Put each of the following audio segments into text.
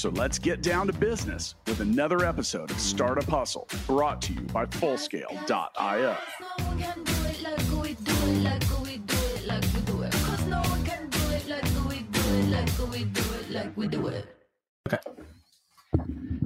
So let's get down to business with another episode of Startup Hustle brought to you by Fullscale.io. Okay.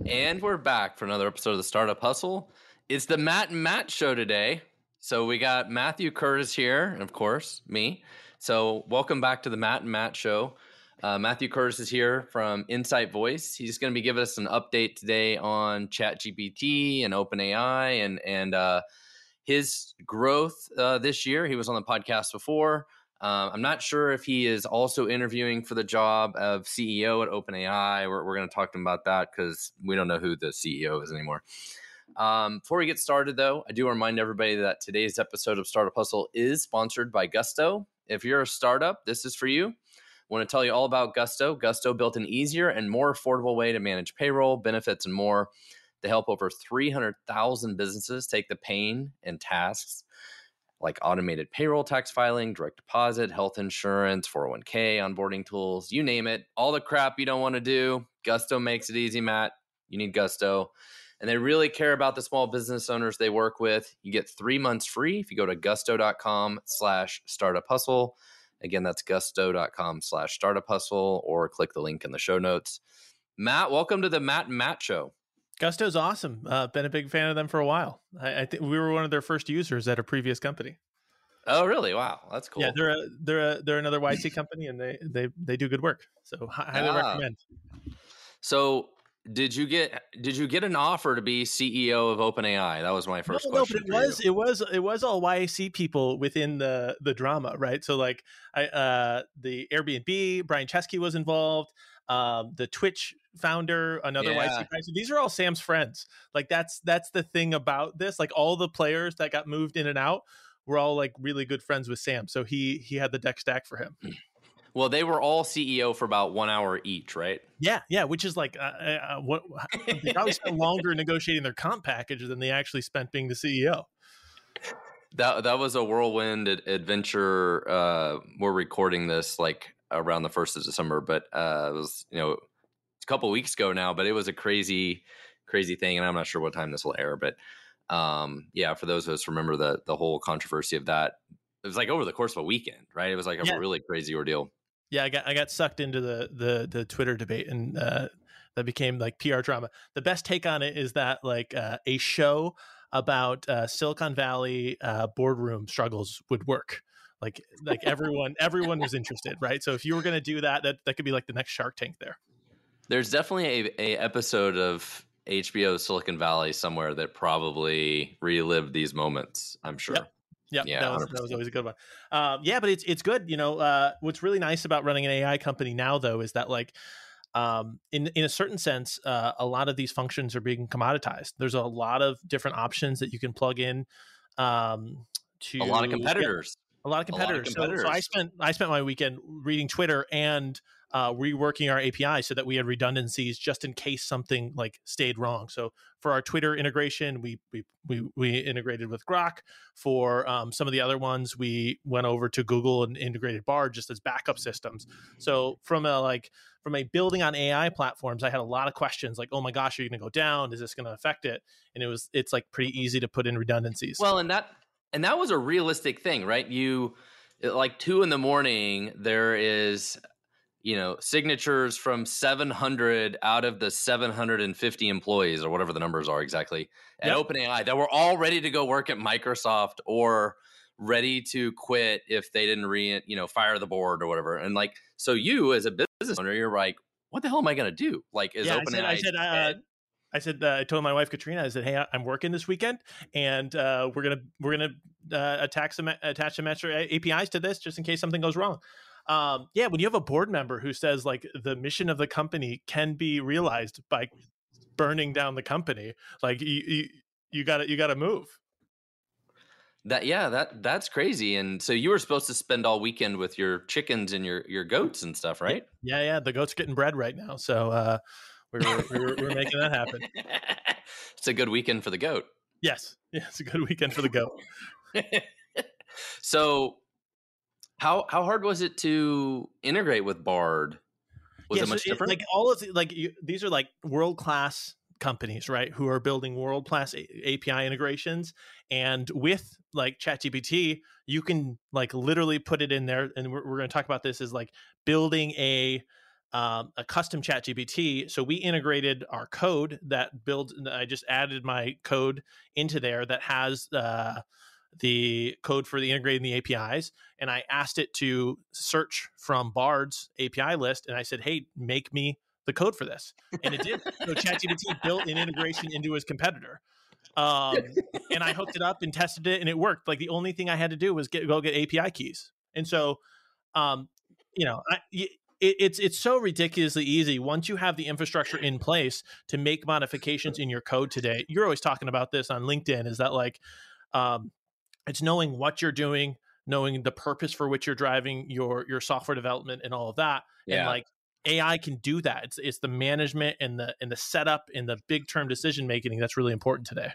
And we're back for another episode of the Startup Hustle. It's the Matt and Matt show today. So we got Matthew Curtis here, and of course, me. So welcome back to the Matt and Matt show. Uh, Matthew Curtis is here from Insight Voice. He's going to be giving us an update today on ChatGPT and OpenAI and and uh, his growth uh, this year. He was on the podcast before. Um, I'm not sure if he is also interviewing for the job of CEO at OpenAI. We're, we're going to talk to him about that because we don't know who the CEO is anymore. Um, before we get started, though, I do remind everybody that today's episode of Startup Hustle is sponsored by Gusto. If you're a startup, this is for you want to tell you all about Gusto. Gusto built an easier and more affordable way to manage payroll, benefits, and more. They help over 300,000 businesses take the pain and tasks like automated payroll tax filing, direct deposit, health insurance, 401k, onboarding tools, you name it. All the crap you don't want to do, Gusto makes it easy, Matt. You need Gusto. And they really care about the small business owners they work with. You get three months free if you go to gusto.com slash startup hustle. Again, that's gusto.com slash startup hustle or click the link in the show notes. Matt, welcome to the Matt and Matt show. Gusto's awesome. Uh, been a big fan of them for a while. I, I think we were one of their first users at a previous company. Oh, really? Wow, that's cool. Yeah, they're a, they're a, they're another YC company, and they they they do good work. So highly ah. recommend. So did you get did you get an offer to be CEO of OpenAI? That was my first no, question. No, but it was you. it was it was all YAC people within the the drama, right? So like I uh the Airbnb, Brian Chesky was involved, um, the Twitch founder, another yeah. YC guy. So these are all Sam's friends. Like that's that's the thing about this. Like all the players that got moved in and out were all like really good friends with Sam. So he he had the deck stack for him. Well, they were all CEO for about one hour each, right? Yeah, yeah, which is like uh, uh, uh what they probably spent longer negotiating their comp package than they actually spent being the CEO. That that was a whirlwind adventure. Uh, we're recording this like around the first of December, but uh, it was you know a couple weeks ago now. But it was a crazy, crazy thing, and I'm not sure what time this will air. But um, yeah, for those of us remember the the whole controversy of that. It was like over the course of a weekend, right? It was like a yeah. really crazy ordeal yeah, I got I got sucked into the the the Twitter debate, and uh, that became like PR drama. The best take on it is that like uh, a show about uh, Silicon Valley uh, boardroom struggles would work. Like like everyone everyone was interested, right? So if you were going to do that, that that could be like the next Shark Tank there. There's definitely a, a episode of HBO Silicon Valley somewhere that probably relived these moments. I'm sure. Yep. Yep, yeah, that was, that was always a good one. Um, yeah, but it's it's good. You know, uh, what's really nice about running an AI company now, though, is that like um, in in a certain sense, uh, a lot of these functions are being commoditized. There's a lot of different options that you can plug in um, to a lot of competitors. Yeah, a lot of competitors. Lot of competitors. So, so, I spent I spent my weekend reading Twitter and uh, reworking our API so that we had redundancies just in case something like stayed wrong. So for our Twitter integration, we we we, we integrated with Grok. For um, some of the other ones, we went over to Google and integrated Bard just as backup systems. So from a like from a building on AI platforms, I had a lot of questions like, "Oh my gosh, are you going to go down? Is this going to affect it?" And it was it's like pretty easy to put in redundancies. Well, and that and that was a realistic thing, right? You like two in the morning, there is you know signatures from 700 out of the 750 employees or whatever the numbers are exactly at yep. OpenAI that were all ready to go work at Microsoft or ready to quit if they didn't re you know fire the board or whatever. And like so you as a business owner you're like what the hell am I going to do? Like is yeah, OpenAI I said, I said, uh, I said uh, I told my wife Katrina I said hey I'm working this weekend and uh, we're gonna we're gonna uh, attach some attach some extra APIs to this just in case something goes wrong um, yeah, when you have a board member who says like the mission of the company can be realized by burning down the company, like you you, you got to you got to move. That yeah, that that's crazy. And so you were supposed to spend all weekend with your chickens and your your goats and stuff, right? Yeah, yeah. The goats getting bred right now, so uh, we're, we're, we're making that happen. it's a good weekend for the goat. Yes, yeah, it's a good weekend for the goat. so, how how hard was it to integrate with Bard? Was yeah, it much so different? It, like all of the, like you, these are like world class companies, right? Who are building world class API integrations, and with like ChatGPT, you can like literally put it in there. And we're, we're going to talk about this is like building a um, a custom chat gpt so we integrated our code that builds i just added my code into there that has uh, the code for the integrating the apis and i asked it to search from bard's api list and i said hey make me the code for this and it did so chatgpt built an integration into his competitor um, and i hooked it up and tested it and it worked like the only thing i had to do was get go get api keys and so um, you know I, it, it's it's so ridiculously easy once you have the infrastructure in place to make modifications in your code today. You're always talking about this on LinkedIn. Is that like, um, it's knowing what you're doing, knowing the purpose for which you're driving your your software development and all of that, yeah. and like AI can do that. It's it's the management and the and the setup and the big term decision making that's really important today.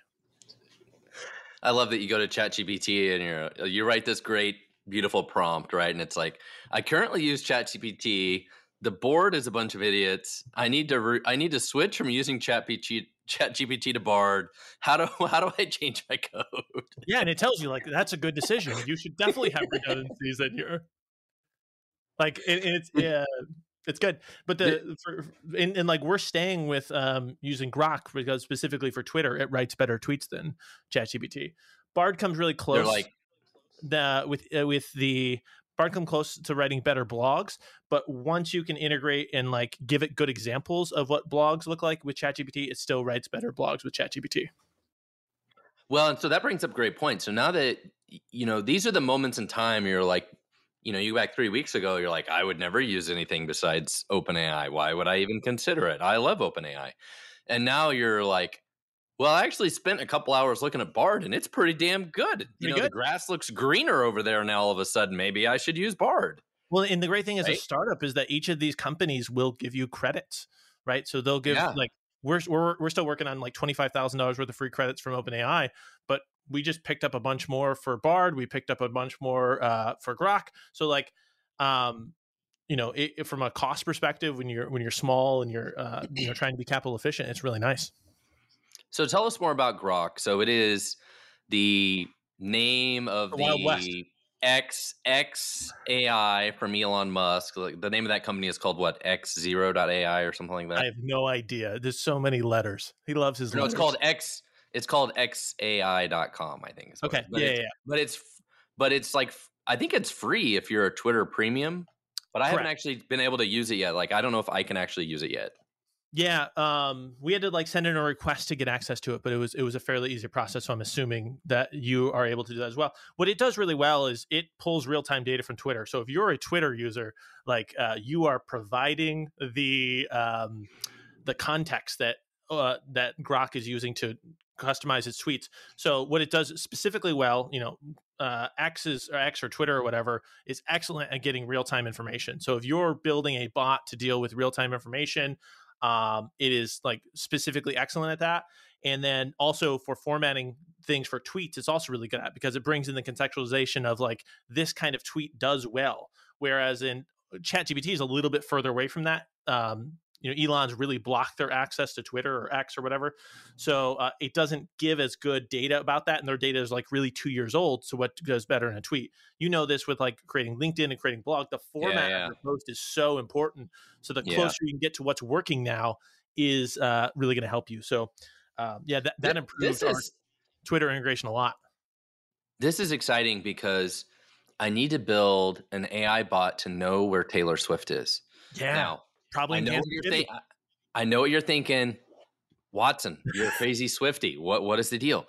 I love that you go to ChatGPT and you're uh, you write this great beautiful prompt, right? And it's like, I currently use ChatGPT. The board is a bunch of idiots. I need to re- I need to switch from using ChatGPT ChatGPT to Bard. How do how do I change my code? Yeah, and it tells you like that's a good decision. You should definitely have redundancies in here. Like it, it's yeah, it's good. But the for, and, and like we're staying with um using Grok because specifically for Twitter, it writes better tweets than ChatGPT. Bard comes really close. They're like the with uh, with the Bard come close to writing better blogs, but once you can integrate and like give it good examples of what blogs look like with ChatGPT, it still writes better blogs with ChatGPT. Well, and so that brings up great points. So now that you know these are the moments in time you're like, you know, you back three weeks ago, you're like, I would never use anything besides OpenAI. Why would I even consider it? I love OpenAI. And now you're like, well, I actually spent a couple hours looking at Bard, and it's pretty damn good. You pretty know, good. the grass looks greener over there now. All of a sudden, maybe I should use Bard. Well, and the great thing as a startup is that each of these companies will give you credits, right? So they'll give yeah. like we're we're we're still working on like twenty five thousand dollars worth of free credits from OpenAI, but we just picked up a bunch more for Bard. We picked up a bunch more uh, for Grok. So like, um, you know, it, it, from a cost perspective, when you're when you're small and you're uh, you know trying to be capital efficient, it's really nice. So tell us more about Grok. So it is the name of the, the X X AI from Elon Musk. Like the name of that company is called what? X Zero.ai or something like that. I have no idea. There's so many letters. He loves his. No, letters. it's called X. It's called xai.com. I think. Okay. But yeah, yeah. But it's but it's like I think it's free if you're a Twitter Premium. But I Correct. haven't actually been able to use it yet. Like I don't know if I can actually use it yet. Yeah, um, we had to like send in a request to get access to it, but it was it was a fairly easy process. So I'm assuming that you are able to do that as well. What it does really well is it pulls real time data from Twitter. So if you're a Twitter user, like uh, you are providing the um, the context that uh, that Grok is using to customize its tweets. So what it does specifically well, you know, uh, X is or X or Twitter or whatever is excellent at getting real time information. So if you're building a bot to deal with real time information, um, it is like specifically excellent at that. And then also for formatting things for tweets, it's also really good at because it brings in the contextualization of like this kind of tweet does well. Whereas in uh, ChatGPT is a little bit further away from that. Um, you know Elon's really blocked their access to Twitter or X or whatever, so uh, it doesn't give as good data about that, and their data is like really two years old. So what goes better in a tweet? You know this with like creating LinkedIn and creating blog. The format yeah, yeah. of the post is so important. So the closer yeah. you can get to what's working now is uh, really going to help you. So um, yeah, that that improves our Twitter integration a lot. This is exciting because I need to build an AI bot to know where Taylor Swift is. Yeah. Now, Probably. I know, what you're th- I know what you're thinking. Watson, you're a crazy Swiftie. What what is the deal?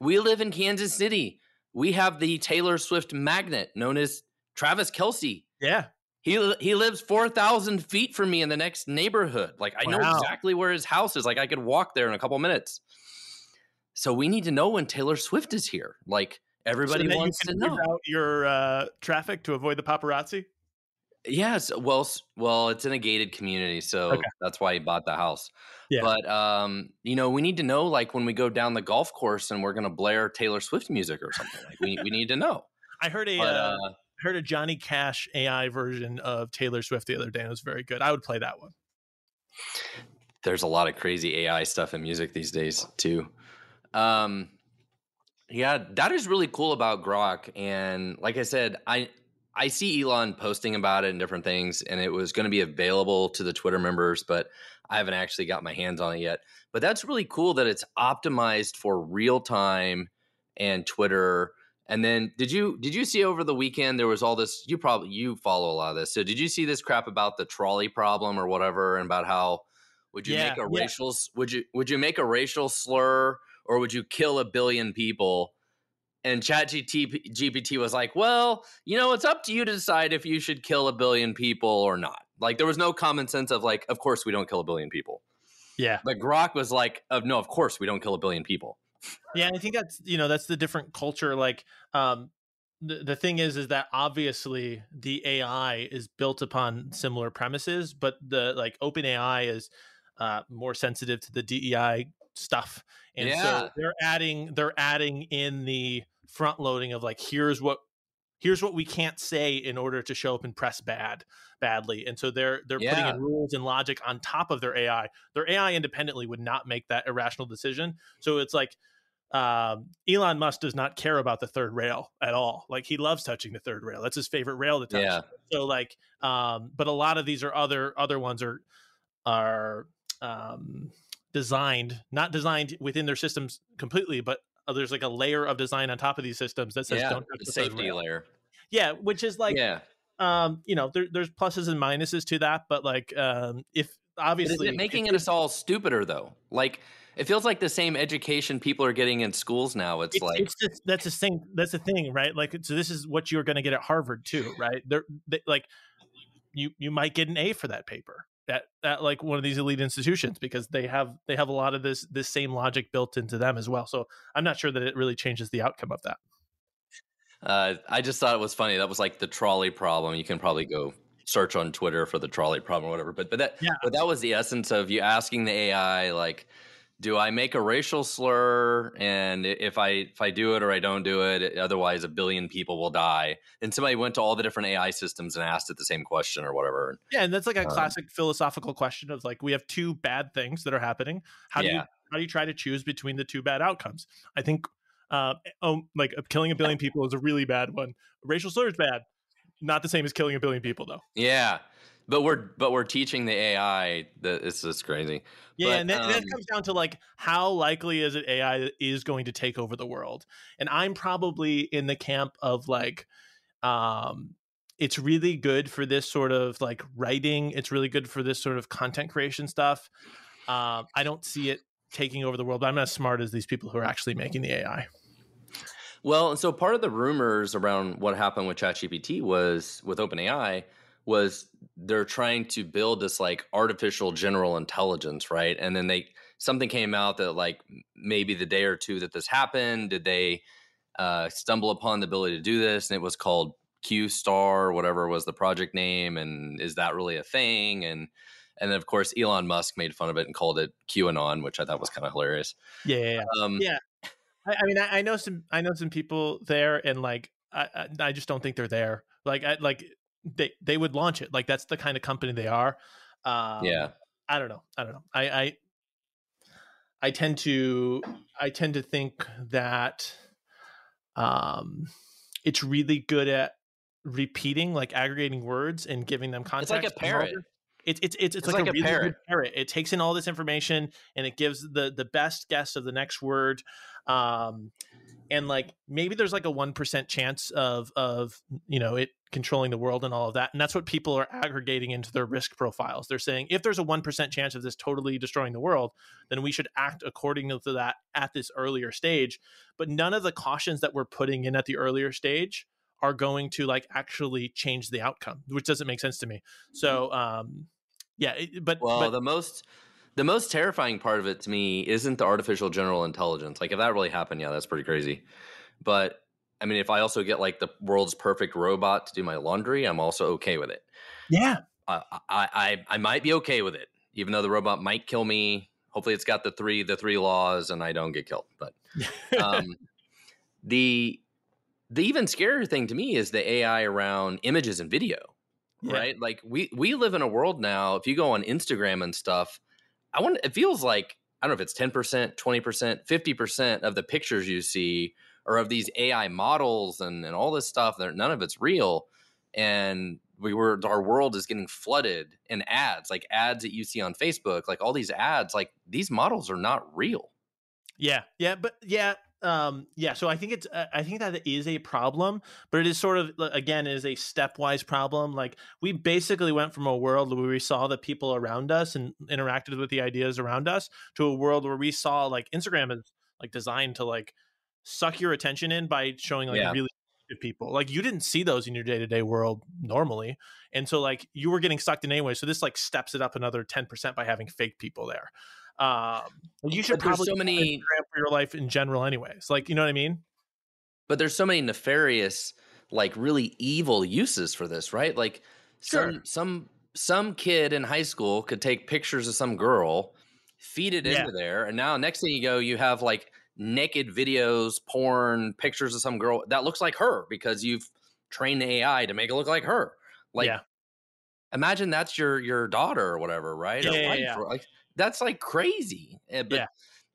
We live in Kansas City. We have the Taylor Swift magnet known as Travis Kelce. Yeah. He he lives four thousand feet from me in the next neighborhood. Like I wow. know exactly where his house is. Like I could walk there in a couple minutes. So we need to know when Taylor Swift is here. Like Everybody so wants to know out your uh, traffic to avoid the paparazzi. Yes, well, well, it's in a gated community, so okay. that's why he bought the house. Yeah. But um, you know, we need to know, like, when we go down the golf course and we're going to blare Taylor Swift music or something. Like, we we need to know. I heard a but, uh, uh, heard a Johnny Cash AI version of Taylor Swift the other day. And it was very good. I would play that one. There's a lot of crazy AI stuff in music these days too. Um, yeah, that is really cool about Grok. And like I said, I I see Elon posting about it and different things, and it was going to be available to the Twitter members, but I haven't actually got my hands on it yet. But that's really cool that it's optimized for real time and Twitter. And then did you did you see over the weekend there was all this you probably you follow a lot of this. So did you see this crap about the trolley problem or whatever and about how would you yeah, make a yeah. racial would you would you make a racial slur or would you kill a billion people? And ChatGPT GPT was like, well, you know, it's up to you to decide if you should kill a billion people or not. Like, there was no common sense of like, of course we don't kill a billion people. Yeah. But Grok was like, of no, of course we don't kill a billion people. Yeah, I think that's you know that's the different culture. Like, um, the the thing is, is that obviously the AI is built upon similar premises, but the like Open AI is uh, more sensitive to the DEI stuff and yeah. so they're adding they're adding in the front loading of like here's what here's what we can't say in order to show up and press bad badly and so they're they're yeah. putting in rules and logic on top of their ai their ai independently would not make that irrational decision so it's like um, Elon Musk does not care about the third rail at all. Like he loves touching the third rail. That's his favorite rail to touch. Yeah. So like, um, but a lot of these are other other ones are are um, designed, not designed within their systems completely, but uh, there's like a layer of design on top of these systems that says yeah, don't touch the safety layer. Yeah, which is like yeah. Um, you know, there, there's pluses and minuses to that, but like, um, if obviously it making it us all stupider though, like it feels like the same education people are getting in schools now. It's, it's like it's just, that's the thing. That's the thing, right? Like, so this is what you're going to get at Harvard too, right? They're they, like, you you might get an A for that paper, at, at like one of these elite institutions because they have they have a lot of this this same logic built into them as well. So I'm not sure that it really changes the outcome of that. Uh, I just thought it was funny. That was like the trolley problem. You can probably go search on Twitter for the trolley problem or whatever. But but that yeah. but that was the essence of you asking the AI like do I make a racial slur? And if I if I do it or I don't do it, otherwise a billion people will die. And somebody went to all the different AI systems and asked it the same question or whatever. Yeah, and that's like a um, classic philosophical question of like we have two bad things that are happening. How do yeah. you how do you try to choose between the two bad outcomes? I think uh, oh, like killing a billion people is a really bad one. Racial slur is bad. Not the same as killing a billion people though. Yeah but we're but we're teaching the AI that it's just crazy. Yeah, but, and that, um, that, comes down to like how likely is it AI is going to take over the world? And I'm probably in the camp of like, um, it's really good for this sort of like writing. It's really good for this sort of content creation stuff. Um, I don't see it taking over the world. But I'm not as smart as these people who are actually making the AI. Well, and so part of the rumors around what happened with ChatGPT was with OpenAI was they're trying to build this like artificial general intelligence, right? And then they something came out that like maybe the day or two that this happened, did they uh, stumble upon the ability to do this? And it was called Q Star, whatever was the project name, and is that really a thing? And and then of course Elon Musk made fun of it and called it QAnon, which I thought was kind of hilarious. Yeah, yeah, yeah. Um, yeah. I, I, mean, I, I, know some, I know some people there, and like, I, I just don't think they're there. Like, I, like they they would launch it. Like that's the kind of company they are. Um, yeah. I don't know. I don't know. I, I I tend to I tend to think that um it's really good at repeating like aggregating words and giving them context. It's like a parrot. It's it's it's, it's, it's like, like, a, really parrot. parrot. It takes in all this information and it gives the the best guess of the next word. Um, and like maybe there's like a 1% chance of of you know it controlling the world and all of that and that's what people are aggregating into their risk profiles. They're saying if there's a 1% chance of this totally destroying the world then we should act according to that at this earlier stage but none of the cautions that we're putting in at the earlier stage are going to like actually change the outcome which doesn't make sense to me. So um yeah but well but, the most the most terrifying part of it to me isn't the artificial general intelligence. Like if that really happened, yeah, that's pretty crazy. But I mean, if I also get like the world's perfect robot to do my laundry, I'm also okay with it. Yeah, I I I might be okay with it, even though the robot might kill me. Hopefully, it's got the three the three laws, and I don't get killed. But um, the the even scarier thing to me is the AI around images and video. Yeah. Right? Like we we live in a world now. If you go on Instagram and stuff, I want it feels like I don't know if it's 10%, 20%, 50% of the pictures you see are of these AI models and, and all this stuff. None of it's real. And we were our world is getting flooded in ads, like ads that you see on Facebook, like all these ads, like these models are not real. Yeah, yeah, but yeah, um yeah so i think it's uh, i think that is a problem but it is sort of again is a stepwise problem like we basically went from a world where we saw the people around us and interacted with the ideas around us to a world where we saw like instagram is like designed to like suck your attention in by showing like yeah. really people like you didn't see those in your day-to-day world normally and so like you were getting sucked in anyway so this like steps it up another 10% by having fake people there um, you should probably so many for your life in general, anyways. Like, you know what I mean? But there's so many nefarious, like really evil uses for this, right? Like sure. some some some kid in high school could take pictures of some girl, feed it yeah. into there, and now next thing you go, you have like naked videos, porn, pictures of some girl that looks like her because you've trained the AI to make it look like her. Like, yeah. imagine that's your your daughter or whatever, right? Yeah, yeah, yeah. Like that's like crazy. Eh, but, yeah.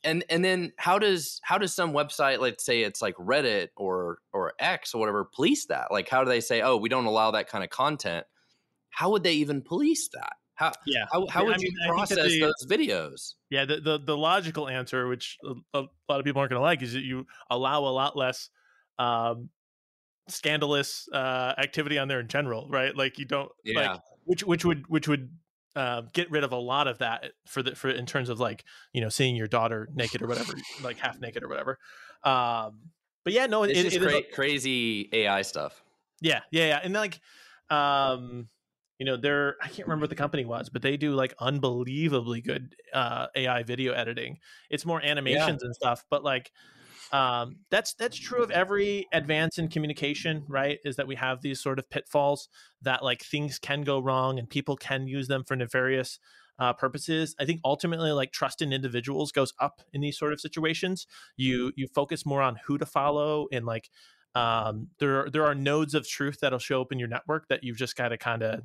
And and then how does how does some website, let's say it's like Reddit or or X or whatever, police that? Like how do they say, oh, we don't allow that kind of content? How would they even police that? How yeah? How, how yeah, would I mean, you process the, those videos? Yeah, the, the the logical answer, which a, a lot of people aren't going to like, is that you allow a lot less um, scandalous uh, activity on there in general, right? Like you don't yeah. like which which would which would uh, get rid of a lot of that for the for in terms of like you know seeing your daughter naked or whatever, like half naked or whatever. Um, but yeah, no, it's it, just it cra- crazy AI stuff. Yeah, yeah, yeah, and like, um, you know, they're I can't remember what the company was, but they do like unbelievably good uh, AI video editing. It's more animations yeah. and stuff, but like um, that's that's true of every advance in communication right is that we have these sort of pitfalls that like things can go wrong and people can use them for nefarious uh, purposes. I think ultimately like trust in individuals goes up in these sort of situations. You you focus more on who to follow and like um, there there are nodes of truth that'll show up in your network that you've just got to kind of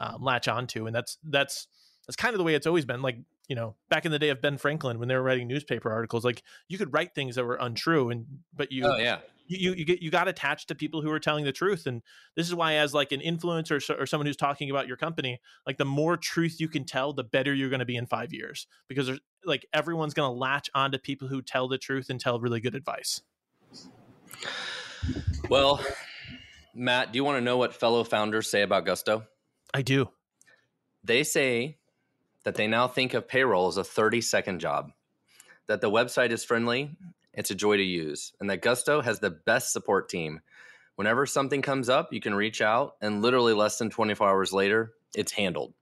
um, latch onto and that's that's that's kind of the way it's always been. Like you know back in the day of ben franklin when they were writing newspaper articles like you could write things that were untrue and but you oh yeah. you you get you got attached to people who are telling the truth and this is why as like an influencer or someone who's talking about your company like the more truth you can tell the better you're going to be in five years because there's like everyone's going to latch onto people who tell the truth and tell really good advice. Well matt do you want to know what fellow founders say about gusto? I do. They say that they now think of payroll as a 30 second job, that the website is friendly, it's a joy to use, and that Gusto has the best support team. Whenever something comes up, you can reach out, and literally less than 24 hours later, it's handled.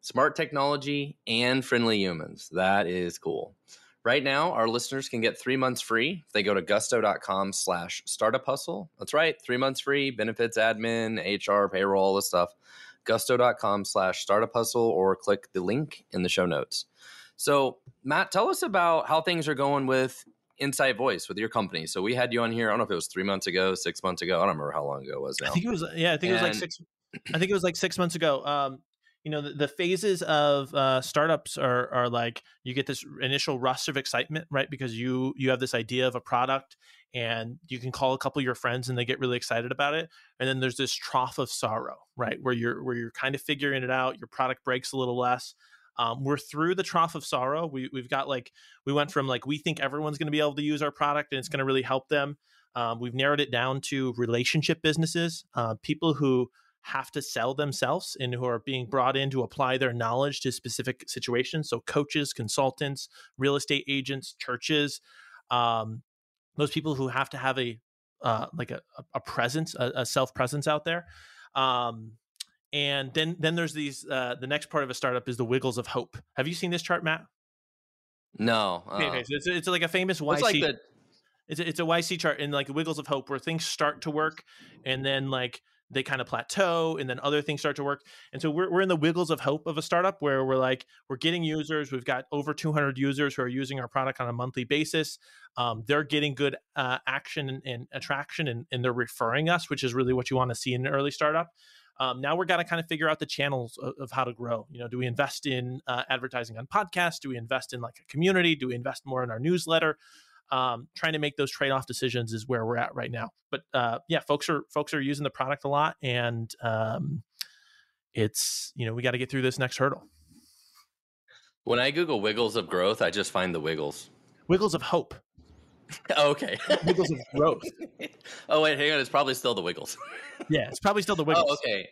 Smart technology and friendly humans. That is cool. Right now, our listeners can get three months free if they go to gusto.com slash startup hustle. That's right, three months free, benefits, admin, HR, payroll, all this stuff gusto.com slash startup hustle or click the link in the show notes. So, Matt, tell us about how things are going with Insight Voice with your company. So we had you on here. I don't know if it was three months ago, six months ago. I don't remember how long ago it was now. I think it was. Yeah, I think and, it was like six. I think it was like six months ago. Um, you know, the, the phases of uh, startups are are like you get this initial rush of excitement, right? Because you you have this idea of a product and you can call a couple of your friends and they get really excited about it and then there's this trough of sorrow right where you're where you're kind of figuring it out your product breaks a little less um, we're through the trough of sorrow we, we've got like we went from like we think everyone's going to be able to use our product and it's going to really help them um, we've narrowed it down to relationship businesses uh, people who have to sell themselves and who are being brought in to apply their knowledge to specific situations so coaches consultants real estate agents churches um, those people who have to have a uh, like a, a presence, a, a self presence out there. Um, and then then there's these uh, the next part of a startup is the wiggles of hope. Have you seen this chart, Matt? No. Uh, okay, okay. So it's, it's like a famous YC. Like the, it's a, it's a YC chart and like wiggles of hope where things start to work and then like they kind of plateau and then other things start to work. And so we're, we're in the wiggles of hope of a startup where we're like, we're getting users. We've got over 200 users who are using our product on a monthly basis. Um, they're getting good uh, action and, and attraction and, and, they're referring us, which is really what you want to see in an early startup. Um, now we're going to kind of figure out the channels of, of, how to grow. You know, do we invest in uh, advertising on podcasts? Do we invest in like a community? Do we invest more in our newsletter? Um, trying to make those trade-off decisions is where we're at right now. But uh, yeah, folks are folks are using the product a lot, and um, it's you know we got to get through this next hurdle. When I Google wiggles of growth, I just find the wiggles. Wiggles of hope. okay. wiggles of growth. oh wait, hang on. It's probably still the wiggles. yeah, it's probably still the wiggles. Oh, okay.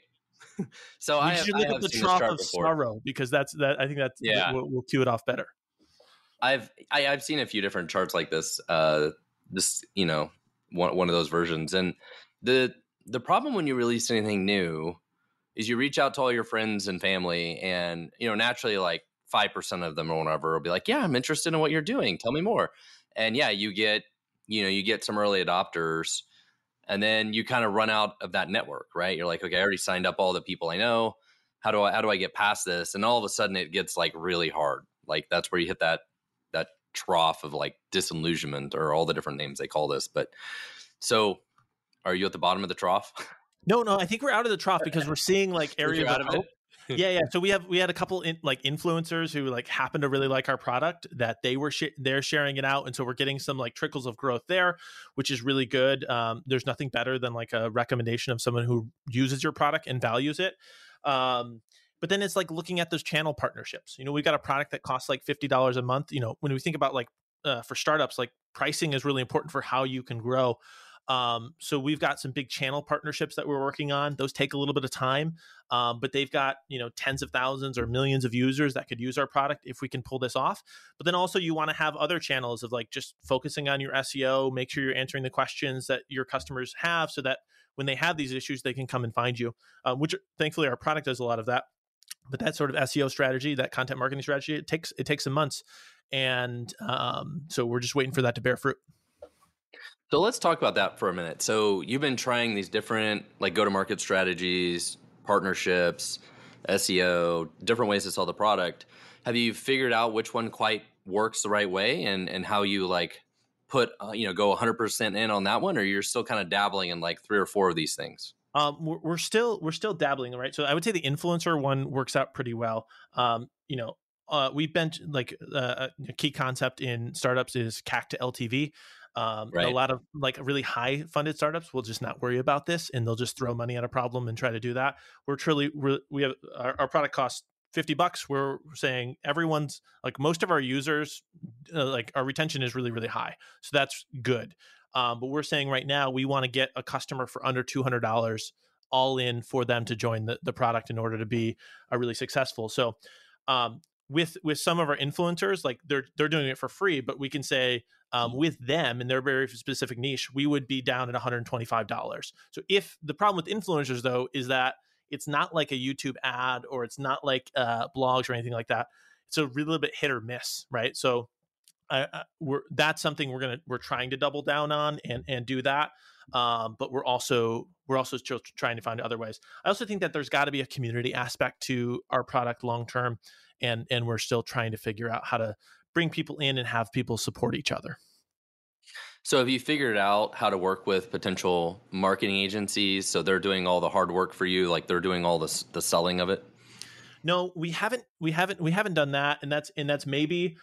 So I should look at the trough of before. sorrow because that's that. I think that's yeah. We'll, we'll cue it off better. I've I, have i have seen a few different charts like this. Uh, this you know one one of those versions, and the the problem when you release anything new is you reach out to all your friends and family, and you know naturally like five percent of them or whatever will be like, yeah, I'm interested in what you're doing. Tell me more. And yeah, you get you know you get some early adopters and then you kind of run out of that network right you're like okay i already signed up all the people i know how do i how do i get past this and all of a sudden it gets like really hard like that's where you hit that trough of like disillusionment or all the different names they call this. But so are you at the bottom of the trough? No, no, I think we're out of the trough because we're seeing like areas of hope. yeah, yeah. So we have we had a couple in, like influencers who like happen to really like our product that they were sh- they're sharing it out, and so we're getting some like trickles of growth there, which is really good. Um, there's nothing better than like a recommendation of someone who uses your product and values it. Um, but then it's like looking at those channel partnerships. You know, we've got a product that costs like $50 a month. You know, when we think about like uh, for startups, like pricing is really important for how you can grow. Um, so we've got some big channel partnerships that we're working on. Those take a little bit of time, um, but they've got you know tens of thousands or millions of users that could use our product if we can pull this off. But then also you want to have other channels of like just focusing on your SEO, make sure you're answering the questions that your customers have, so that when they have these issues, they can come and find you. Uh, which thankfully our product does a lot of that but that sort of SEO strategy, that content marketing strategy, it takes it takes some months, and um, so we're just waiting for that to bear fruit. So let's talk about that for a minute. So you've been trying these different like go to market strategies, partnerships, SEO, different ways to sell the product. Have you figured out which one quite works the right way, and and how you like put uh, you know go 100% in on that one, or you're still kind of dabbling in like three or four of these things? Um, we're, we're, still we're still dabbling, right? So I would say the influencer one works out pretty well. Um, you know, uh, we've been like uh, a key concept in startups is CAC to LTV. Um, right. A lot of like really high funded startups will just not worry about this, and they'll just throw money at a problem and try to do that. We're truly we're, we have our, our product costs 50 bucks we're saying everyone's like most of our users uh, like our retention is really really high so that's good um, but we're saying right now we want to get a customer for under $200 all in for them to join the, the product in order to be a really successful. So um, with with some of our influencers, like they're they're doing it for free, but we can say um, mm-hmm. with them in their very specific niche, we would be down at $125. So if the problem with influencers though is that it's not like a YouTube ad or it's not like uh, blogs or anything like that. It's a little bit hit or miss, right? So I, we're that's something we're gonna we're trying to double down on and and do that. Um, but we're also we're also still trying to find other ways. I also think that there's got to be a community aspect to our product long term, and and we're still trying to figure out how to bring people in and have people support each other. So have you figured out how to work with potential marketing agencies so they're doing all the hard work for you like they're doing all the the selling of it? No, we haven't we haven't we haven't done that and that's and that's maybe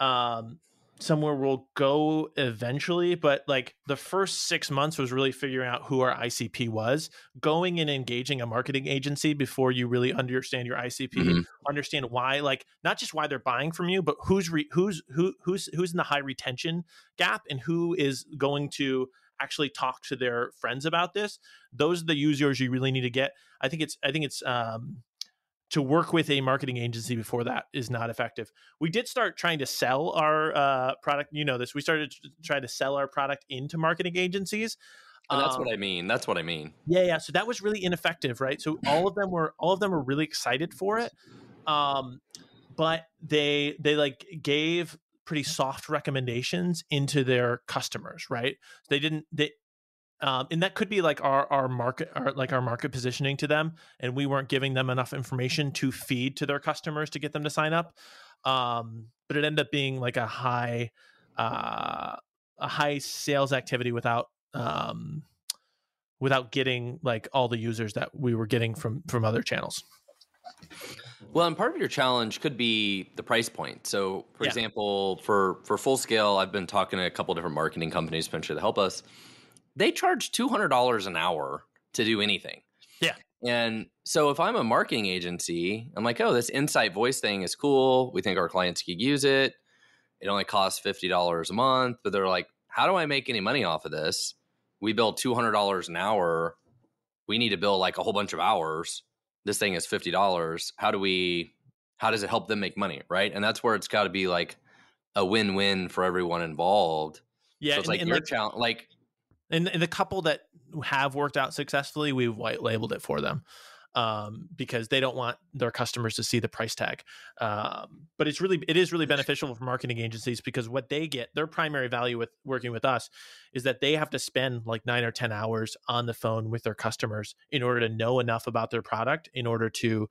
um, somewhere we'll go eventually but like the first six months was really figuring out who our icp was going and engaging a marketing agency before you really understand your icp mm-hmm. understand why like not just why they're buying from you but who's re- who's who who's who's in the high retention gap and who is going to actually talk to their friends about this those are the users you really need to get i think it's i think it's um to work with a marketing agency before that is not effective. We did start trying to sell our uh, product. You know this. We started to try to sell our product into marketing agencies. And that's um, what I mean. That's what I mean. Yeah, yeah. So that was really ineffective, right? So all of them were all of them were really excited for it, um, but they they like gave pretty soft recommendations into their customers, right? They didn't they um, and that could be like our our market our like our market positioning to them and we weren't giving them enough information to feed to their customers to get them to sign up um, but it ended up being like a high uh, a high sales activity without um, without getting like all the users that we were getting from from other channels well, and part of your challenge could be the price point. So, for yeah. example, for for full scale, I've been talking to a couple different marketing companies potentially to help us. They charge two hundred dollars an hour to do anything. Yeah. And so, if I'm a marketing agency, I'm like, oh, this Insight Voice thing is cool. We think our clients could use it. It only costs fifty dollars a month, but they're like, how do I make any money off of this? We bill two hundred dollars an hour. We need to bill like a whole bunch of hours this thing is $50 how do we how does it help them make money right and that's where it's got to be like a win-win for everyone involved yeah so it's and, like and your like, challenge like and, and the couple that have worked out successfully we've white labeled it for them um, because they don't want their customers to see the price tag. Um, but it's really it is really beneficial for marketing agencies because what they get their primary value with working with us is that they have to spend like nine or ten hours on the phone with their customers in order to know enough about their product in order to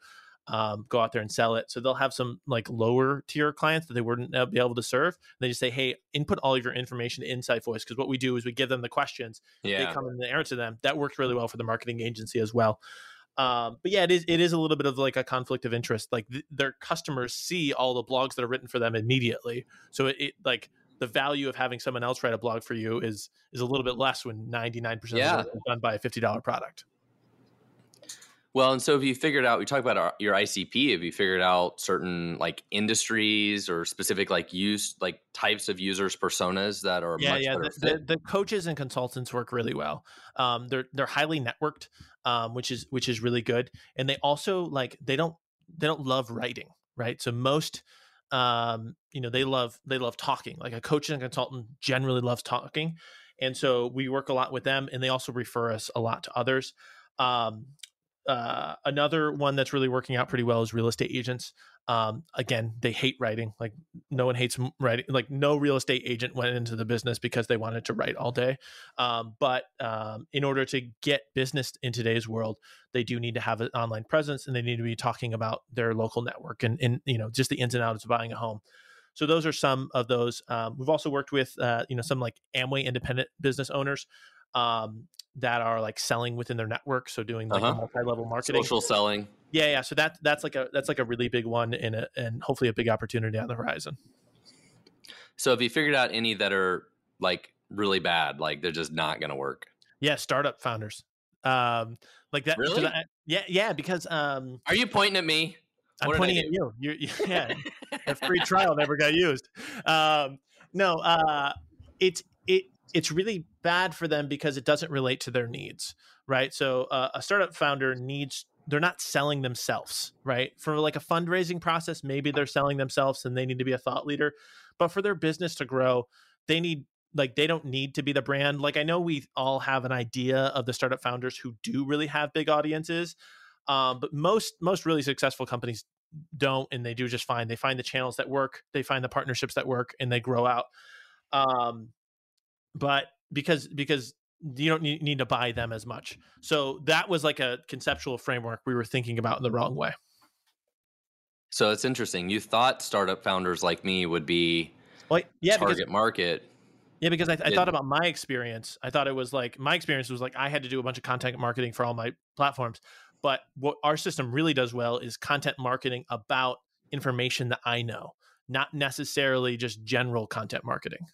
um, go out there and sell it. So they'll have some like lower tier clients that they wouldn't be able to serve. They just say, "Hey, input all of your information Insight Voice," because what we do is we give them the questions. Yeah. They come in and answer them. That works really well for the marketing agency as well. Um, but yeah, it is it is a little bit of like a conflict of interest. Like th- their customers see all the blogs that are written for them immediately, so it, it, like the value of having someone else write a blog for you is is a little bit less when ninety nine percent of it is done by a fifty dollar product. Well, and so have you figured out? We talk about our, your ICP. Have you figured out certain like industries or specific like use like types of users personas that are yeah yeah the, the, the, coaches and consultants work really well. Um, they're they're highly networked, um, which is which is really good, and they also like they don't they don't love writing right. So most um, you know they love they love talking. Like a coach and a consultant generally loves talking, and so we work a lot with them, and they also refer us a lot to others. Um, uh, another one that's really working out pretty well is real estate agents. Um, again, they hate writing. Like no one hates writing. Like no real estate agent went into the business because they wanted to write all day. Um, but um, in order to get business in today's world, they do need to have an online presence and they need to be talking about their local network and, and you know just the ins and outs of buying a home. So those are some of those. Um, we've also worked with uh, you know some like Amway independent business owners um, that are like selling within their network so doing like uh-huh. multi-level marketing. Social selling. Yeah yeah so that that's like a that's like a really big one and a, and hopefully a big opportunity on the horizon. So have you figured out any that are like really bad like they're just not gonna work? Yeah startup founders. Um like that really? I, yeah yeah because um are you pointing at me? I'm pointing at you. You yeah. A free trial never got used. Um no uh it's it it's really bad for them because it doesn't relate to their needs, right? So uh, a startup founder needs they're not selling themselves, right? For like a fundraising process, maybe they're selling themselves and they need to be a thought leader, but for their business to grow, they need like they don't need to be the brand. Like I know we all have an idea of the startup founders who do really have big audiences, um, but most most really successful companies don't, and they do just fine. They find the channels that work, they find the partnerships that work, and they grow out. Um, but because because you don't need, need to buy them as much. So that was like a conceptual framework we were thinking about in the wrong way. So it's interesting. You thought startup founders like me would be well, yeah, target because, market. Yeah, because I, I thought about my experience. I thought it was like my experience was like I had to do a bunch of content marketing for all my platforms. But what our system really does well is content marketing about information that I know, not necessarily just general content marketing.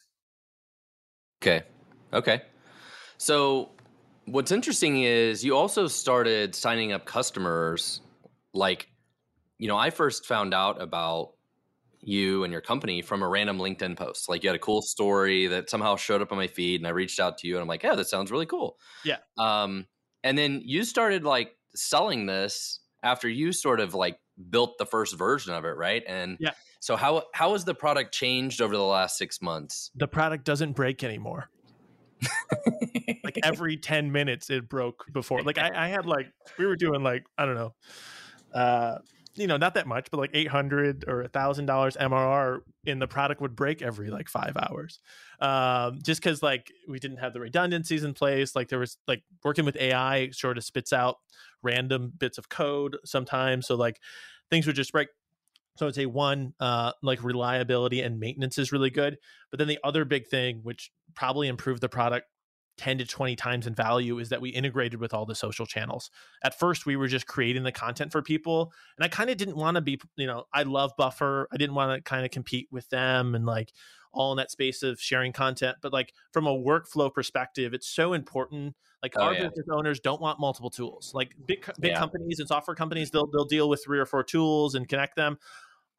Okay. Okay. So what's interesting is you also started signing up customers like you know, I first found out about you and your company from a random LinkedIn post. Like you had a cool story that somehow showed up on my feed and I reached out to you and I'm like, "Yeah, that sounds really cool." Yeah. Um and then you started like selling this after you sort of like built the first version of it, right? And yeah. So how how has the product changed over the last six months? The product doesn't break anymore. like every 10 minutes it broke before. Like I, I had like we were doing like, I don't know, uh you know, not that much, but like 800 or a thousand dollars MRR in the product would break every like five hours. Um, just cause like we didn't have the redundancies in place. Like there was like working with AI sort of spits out random bits of code sometimes. So like things would just break. So I'd say one, uh, like reliability and maintenance is really good. But then the other big thing, which probably improved the product 10 to 20 times in value is that we integrated with all the social channels. At first, we were just creating the content for people. And I kind of didn't want to be, you know, I love Buffer. I didn't want to kind of compete with them and like all in that space of sharing content. But like from a workflow perspective, it's so important. Like oh, our yeah. business owners don't want multiple tools. Like big big yeah. companies and software companies, they'll they'll deal with three or four tools and connect them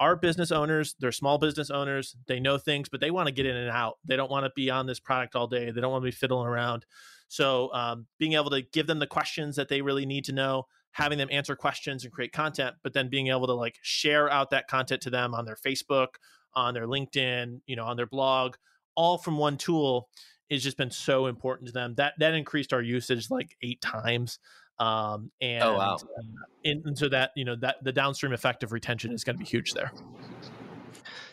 our business owners, they're small business owners, they know things, but they want to get in and out. They don't want to be on this product all day. They don't want to be fiddling around. So, um, being able to give them the questions that they really need to know, having them answer questions and create content, but then being able to like share out that content to them on their Facebook, on their LinkedIn, you know, on their blog, all from one tool has just been so important to them. That that increased our usage like eight times um and, oh, wow. Uh, and, and so that you know that the downstream effect of retention is going to be huge there.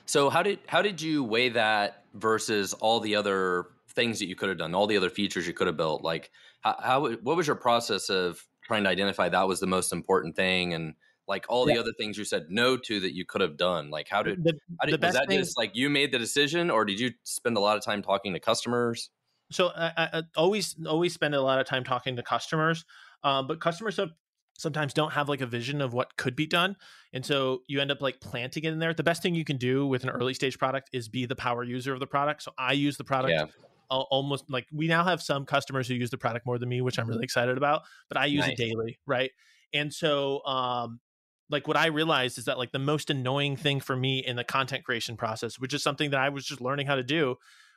So how did how did you weigh that versus all the other things that you could have done all the other features you could have built? Like how, how what was your process of trying to identify that was the most important thing and like all the yeah. other things you said no to that you could have done? Like how did, the, how did was that thing, just like you made the decision or did you spend a lot of time talking to customers? So I, I, always always spend a lot of time talking to customers um, but customers have sometimes don't have like a vision of what could be done and so you end up like planting it in there the best thing you can do with an early stage product is be the power user of the product so i use the product yeah. almost like we now have some customers who use the product more than me which i'm really excited about but i use nice. it daily right and so um like what i realized is that like the most annoying thing for me in the content creation process which is something that i was just learning how to do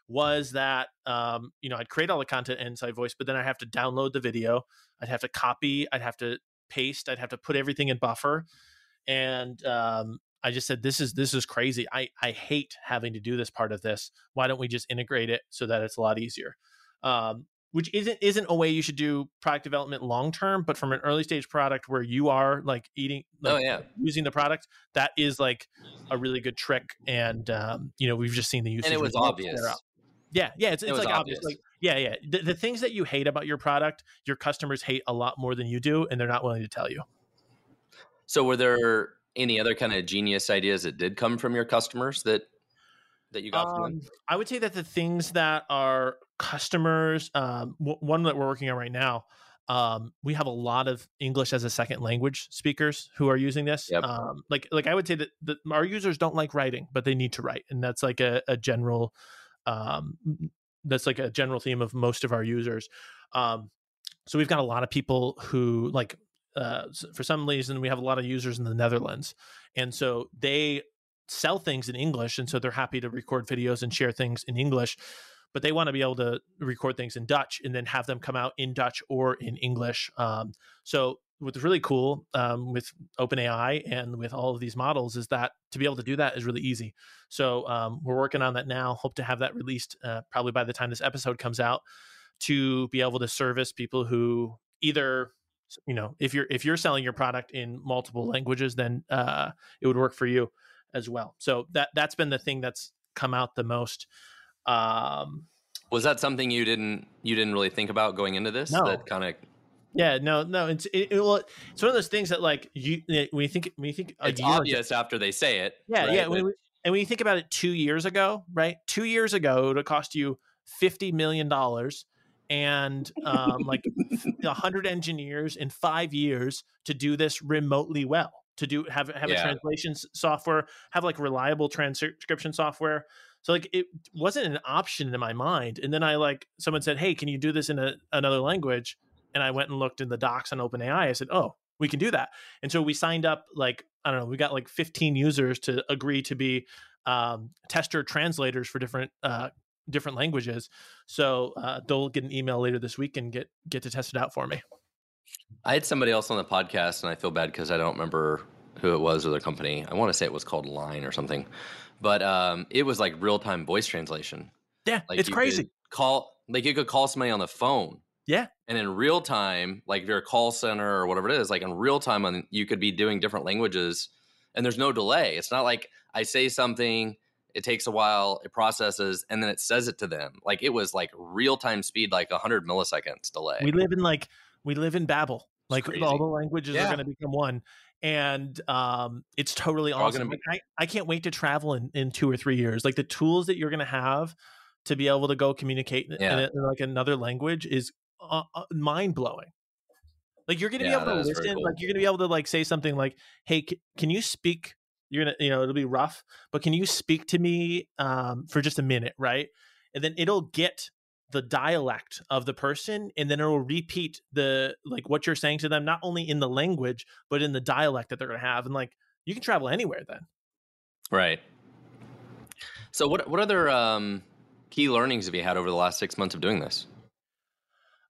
was that um, you know I'd create all the content Insight Voice, but then I have to download the video, I'd have to copy, I'd have to paste, I'd have to put everything in Buffer, and um, I just said this is this is crazy. I I hate having to do this part of this. Why don't we just integrate it so that it's a lot easier? Um, which isn't isn't a way you should do product development long term, but from an early stage product where you are like eating, oh, like, oh yeah, using the product, that is like a really good trick. And um, you know, we've just seen the use. And it was obvious. Yeah, yeah, it's, it's it like obvious. obvious. Like, yeah, yeah. The, the things that you hate about your product, your customers hate a lot more than you do, and they're not willing to tell you. So, were there any other kind of genius ideas that did come from your customers that that you got um, from them? I would say that the things that are customers, um, w- one that we're working on right now, um, we have a lot of English as a second language speakers who are using this. Yep. Um, like, like I would say that, that our users don't like writing, but they need to write, and that's like a, a general um, that's like a general theme of most of our users. Um, so we've got a lot of people who like uh, for some reason we have a lot of users in the Netherlands, and so they sell things in English, and so they're happy to record videos and share things in English. But they want to be able to record things in Dutch and then have them come out in Dutch or in English. Um, so what's really cool um, with OpenAI and with all of these models is that to be able to do that is really easy. So um, we're working on that now. Hope to have that released uh, probably by the time this episode comes out to be able to service people who either you know if you're if you're selling your product in multiple languages then uh, it would work for you as well so that that's been the thing that's come out the most um, was that something you didn't you didn't really think about going into this no. that kind of yeah, no, no. It's it, it, well, it's one of those things that like you when you think when you think it's obvious after they say it. Yeah, right? yeah. When, and when you think about it, two years ago, right? Two years ago, it would cost you fifty million dollars and um, like hundred engineers in five years to do this remotely well. To do have have yeah. a translation software, have like reliable transcription software. So like it wasn't an option in my mind. And then I like someone said, "Hey, can you do this in a, another language?" And I went and looked in the docs on OpenAI. I said, "Oh, we can do that." And so we signed up like I don't know, we got like 15 users to agree to be um, tester translators for different uh, different languages. So uh, they'll get an email later this week and get get to test it out for me. I had somebody else on the podcast, and I feel bad because I don't remember who it was or their company. I want to say it was called Line or something, but um, it was like real time voice translation. Yeah, like it's crazy. Call like you could call somebody on the phone yeah. And in real time, like if you're a call center or whatever it is, like in real time, on you could be doing different languages and there's no delay. It's not like I say something, it takes a while, it processes, and then it says it to them. Like it was like real time speed, like 100 milliseconds delay. We live in like we live in Babel. Like all the languages yeah. are going to become one, and um, it's totally awesome. Be- I, I can't wait to travel in in two or three years. Like the tools that you're going to have to be able to go communicate yeah. in, in, like another language is uh, uh, mind blowing. Like you're going to yeah, be able to listen. Cool. Like you're going to be able to like say something like, "Hey, c- can you speak?" You're gonna, you know, it'll be rough, but can you speak to me um, for just a minute, right? And then it'll get the dialect of the person, and then it'll repeat the like what you're saying to them, not only in the language but in the dialect that they're going to have. And like you can travel anywhere then. Right. So what what other um, key learnings have you had over the last six months of doing this?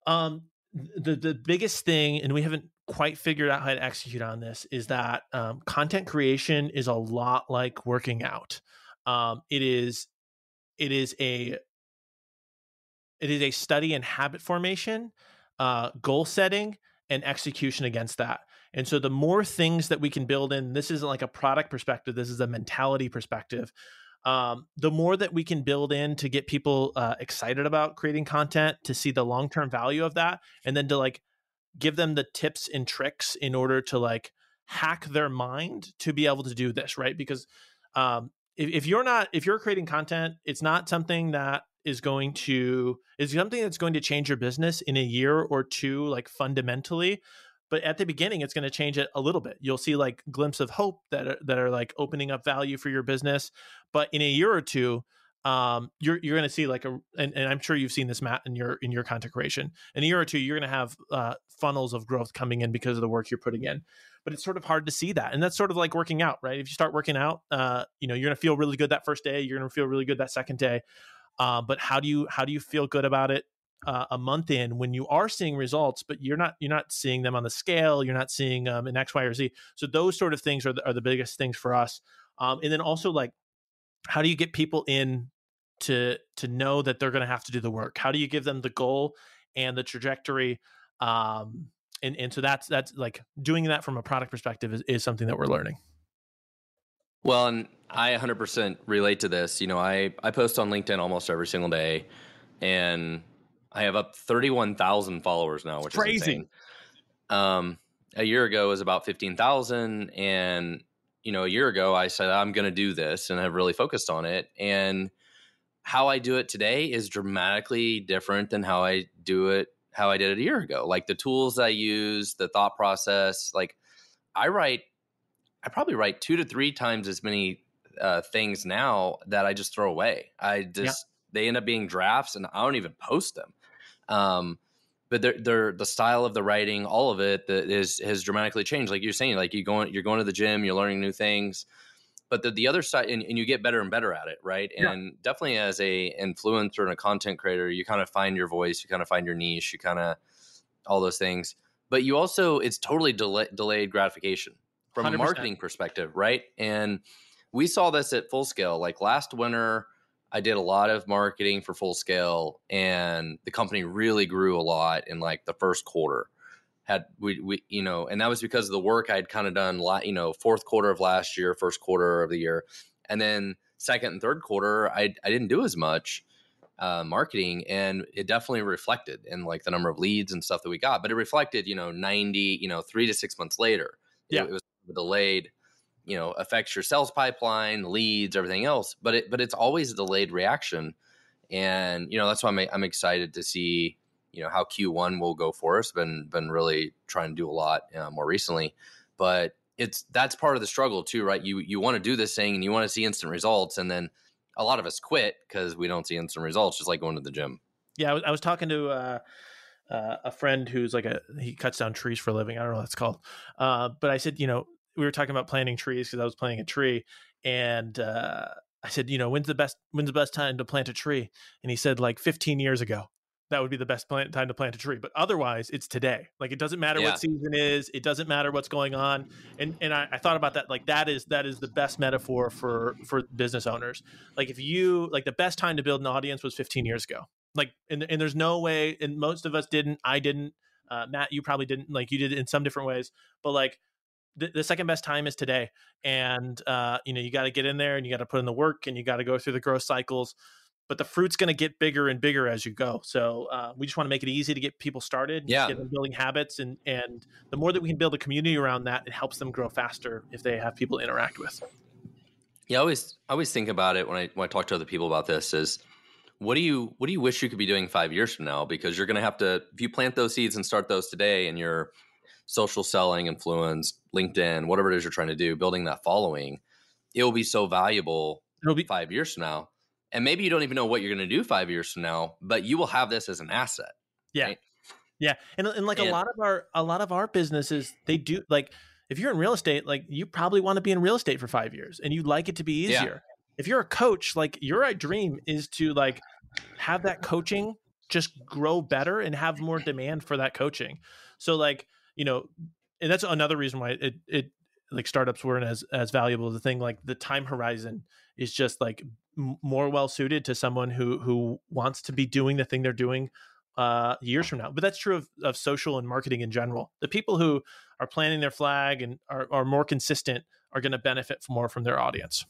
Um, the the biggest thing, and we haven't quite figured out how to execute on this, is that um, content creation is a lot like working out. Um, it is it is a it is a study in habit formation, uh, goal setting, and execution against that. And so the more things that we can build in, this isn't like a product perspective, this is a mentality perspective um, the more that we can build in to get people uh, excited about creating content to see the long-term value of that and then to like give them the tips and tricks in order to like hack their mind to be able to do this right? Because um, if, if you're not if you're creating content it's not something that is going to is something that's going to change your business in a year or two like fundamentally but at the beginning it's going to change it a little bit you'll see like glimpse of hope that are, that are like opening up value for your business but in a year or two um, you're you're going to see like a and, and, I'm sure you've seen this Matt in your in your content creation. In a year or two, you're going to have uh, funnels of growth coming in because of the work you're putting in. But it's sort of hard to see that, and that's sort of like working out, right? If you start working out, uh, you know you're going to feel really good that first day. You're going to feel really good that second day. Uh, but how do you how do you feel good about it uh, a month in when you are seeing results, but you're not you're not seeing them on the scale. You're not seeing um, an X, Y, or Z. So those sort of things are the, are the biggest things for us. Um, and then also like, how do you get people in to to know that they're going to have to do the work? How do you give them the goal and the trajectory? Um, and and so that's that's like doing that from a product perspective is, is something that we're learning. Well, and I 100% relate to this. You know, I I post on LinkedIn almost every single day, and I have up 31,000 followers now, which Crazy. is crazy. Um, a year ago was about 15,000 and you know, a year ago I said I'm going to do this and I've really focused on it and how I do it today is dramatically different than how I do it how I did it a year ago. Like the tools I use, the thought process, like I write I probably write 2 to 3 times as many uh, things now that I just throw away. I just yeah. they end up being drafts and I don't even post them. Um, but they're, they're, the style of the writing, all of it that is has dramatically changed. Like you're saying, like you're going you're going to the gym, you're learning new things. But the, the other side, and, and you get better and better at it, right? Yeah. And definitely as a influencer and a content creator, you kind of find your voice, you kind of find your niche, you kind of all those things. But you also, it's totally delay, delayed gratification from 100%. a marketing perspective, right? And we saw this at full scale. Like last winter, I did a lot of marketing for full scale and the company really grew a lot in like the first quarter. Had we, we you know, and that was because of the work I'd kind of done, you know, fourth quarter of last year, first quarter of the year. And then second and third quarter, I, I didn't do as much uh, marketing and it definitely reflected in like the number of leads and stuff that we got, but it reflected, you know, 90, you know, three to six months later. Yeah. It, it was delayed you know affects your sales pipeline leads everything else but it but it's always a delayed reaction. And you know that's why i'm, I'm excited to see you know how q1 will go for us. Been been really trying to do a lot uh, more recently. But it's that's part of the struggle too right? You you want to do this thing and you want to see instant results and then a lot of us quit because we don't see instant results just like going to the gym. Yeah i was, I was talking to uh, uh, a friend who's like a he cuts down trees for a living i don't know what it's called. Uh, but i said you know we were talking about planting trees because I was planting a tree, and uh, I said, you know, when's the best when's the best time to plant a tree? And he said like 15 years ago. That would be the best plant, time to plant a tree. But otherwise, it's today. Like it doesn't matter yeah. what season is. It doesn't matter what's going on. And and I, I thought about that. Like that is that is the best metaphor for for business owners. Like if you like the best time to build an audience was 15 years ago. Like and and there's no way. And most of us didn't. I didn't. Uh, Matt, you probably didn't. Like you did in some different ways. But like the, the second best time is today, and uh, you know you got to get in there and you got to put in the work and you got to go through the growth cycles. But the fruit's going to get bigger and bigger as you go. So uh, we just want to make it easy to get people started, yeah. get them building habits, and and the more that we can build a community around that, it helps them grow faster if they have people to interact with. Yeah, I always I always think about it when I when I talk to other people about this is what do you what do you wish you could be doing five years from now? Because you're going to have to if you plant those seeds and start those today, and you're social selling, influence, LinkedIn, whatever it is you're trying to do, building that following, it will be so valuable. It'll be five years from now, and maybe you don't even know what you're going to do five years from now, but you will have this as an asset. Yeah, right? yeah, and and like and, a lot of our a lot of our businesses, they do like if you're in real estate, like you probably want to be in real estate for five years and you'd like it to be easier. Yeah. If you're a coach, like your dream is to like have that coaching just grow better and have more demand for that coaching. So like, you know, and that's another reason why it it like startups weren't as as valuable. The thing like the time horizon is just like m- more well suited to someone who who wants to be doing the thing they're doing uh, years from now. But that's true of, of social and marketing in general. The people who are planting their flag and are, are more consistent are going to benefit more from their audience.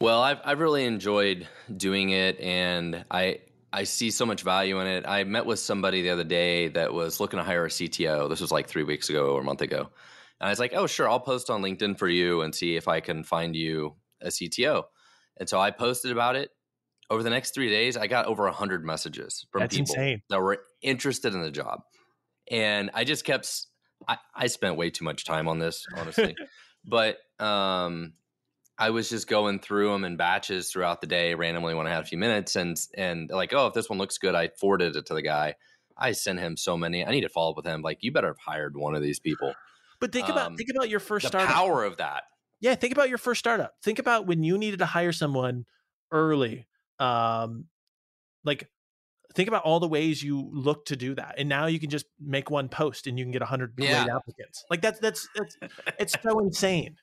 Well, I've I've really enjoyed doing it, and I I see so much value in it. I met with somebody the other day that was looking to hire a CTO. This was like three weeks ago or a month ago, and I was like, "Oh, sure, I'll post on LinkedIn for you and see if I can find you a CTO." And so I posted about it, over the next three days, I got over hundred messages from That's people insane. that were interested in the job, and I just kept. I, I spent way too much time on this, honestly, but um, I was just going through them in batches throughout the day, randomly when I had a few minutes, and and like, oh, if this one looks good, I forwarded it to the guy. I sent him so many. I need to follow up with him. Like, you better have hired one of these people. But think um, about think about your first the startup. power of that. Yeah, think about your first startup. Think about when you needed to hire someone early um like think about all the ways you look to do that and now you can just make one post and you can get 100 yeah. great applicants like that's that's that's it's so insane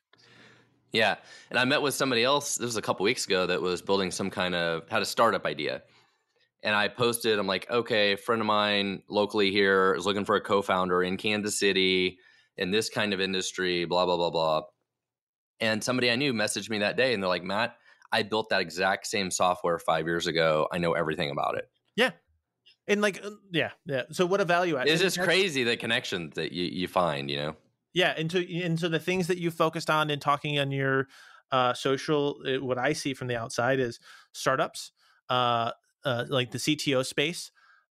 yeah and i met with somebody else this was a couple weeks ago that was building some kind of had a startup idea and i posted i'm like okay a friend of mine locally here is looking for a co-founder in kansas city in this kind of industry blah blah blah blah and somebody i knew messaged me that day and they're like matt I built that exact same software five years ago. I know everything about it. Yeah. And like, uh, yeah, yeah. So what a value add. It's just crazy the connections that you, you find, you know? Yeah. And so the things that you focused on in talking on your uh, social, uh, what I see from the outside is startups, uh, uh, like the CTO space,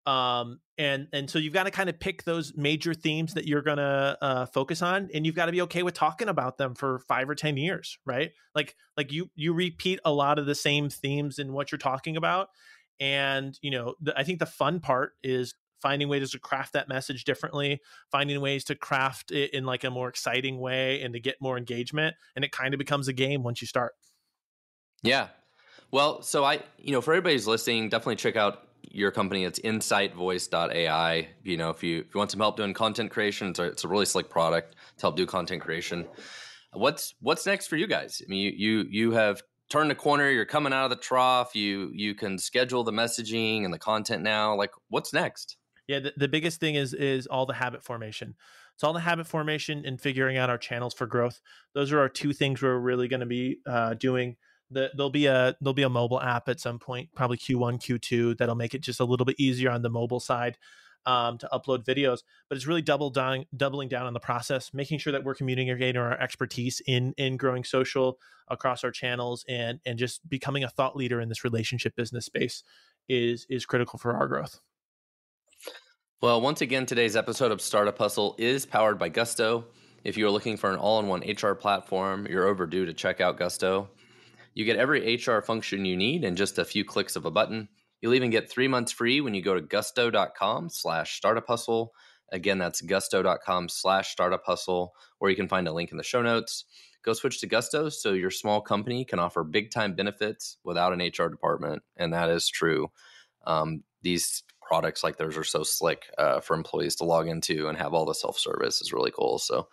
um, and and so you've got to kind of pick those major themes that you're to uh, focus on and you've got to be okay with talking about them for five or ten years right like like you you repeat a lot of the same themes in what you're talking about and you know the, i think the fun part is finding ways to craft that message differently finding ways to craft it in like a more exciting way and to get more engagement and it kind of becomes a game once you start yeah well so i you know for everybody's listening definitely check out your company. It's insightvoice.ai. You know, if you if you want some help doing content creation, it's a, it's a really slick product to help do content creation. What's what's next for you guys? I mean, you you you have turned the corner. You're coming out of the trough. You you can schedule the messaging and the content now. Like, what's next? Yeah, the, the biggest thing is is all the habit formation. It's all the habit formation and figuring out our channels for growth. Those are our two things we're really going to be uh, doing the, there'll be a there'll be a mobile app at some point, probably Q1, Q2, that'll make it just a little bit easier on the mobile side um, to upload videos. But it's really double down, doubling down on the process, making sure that we're communicating or our expertise in in growing social across our channels, and and just becoming a thought leader in this relationship business space is is critical for our growth. Well, once again, today's episode of Startup Hustle is powered by Gusto. If you are looking for an all in one HR platform, you're overdue to check out Gusto. You get every HR function you need in just a few clicks of a button. You'll even get three months free when you go to gusto.com slash startup hustle. Again, that's gusto.com slash startup hustle, or you can find a link in the show notes. Go switch to Gusto so your small company can offer big time benefits without an HR department. And that is true. Um, these products like theirs are so slick uh, for employees to log into and have all the self service is really cool. So,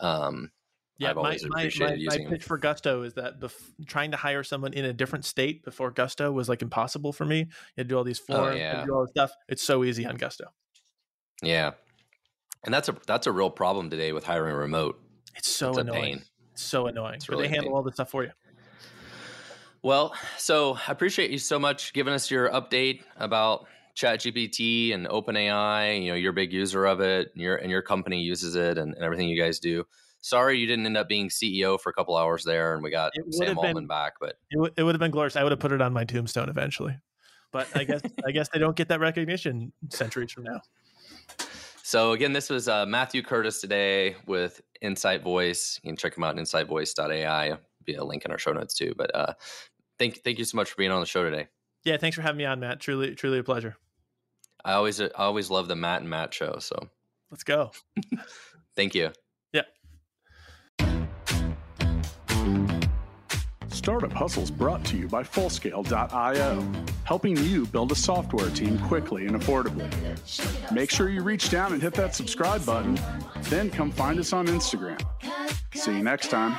um, yeah, I've my, my, my, my, pitch for Gusto is that bef- trying to hire someone in a different state before Gusto was like impossible for me. You had to do all these oh, forms, oh, yeah. do all this stuff. It's so easy on Gusto. Yeah. And that's a that's a real problem today with hiring remote. It's so it's annoying. It's so annoying. It's really they handle all this stuff for you. Well, so I appreciate you so much giving us your update about ChatGPT and OpenAI. You know, you're a big user of it, and your and your company uses it, and, and everything you guys do. Sorry, you didn't end up being CEO for a couple hours there, and we got Sam Altman been, back. But it, w- it would have been glorious. I would have put it on my tombstone eventually. But I guess I guess they don't get that recognition centuries from now. So again, this was uh, Matthew Curtis today with Insight Voice. You can check him out at insightvoice.ai. Be a link in our show notes too. But uh, thank thank you so much for being on the show today. Yeah, thanks for having me on, Matt. Truly, truly a pleasure. I always I always love the Matt and Matt show. So let's go. thank you. Yeah. Startup Hustles brought to you by Fullscale.io, helping you build a software team quickly and affordably. Make sure you reach down and hit that subscribe button, then come find us on Instagram. See you next time.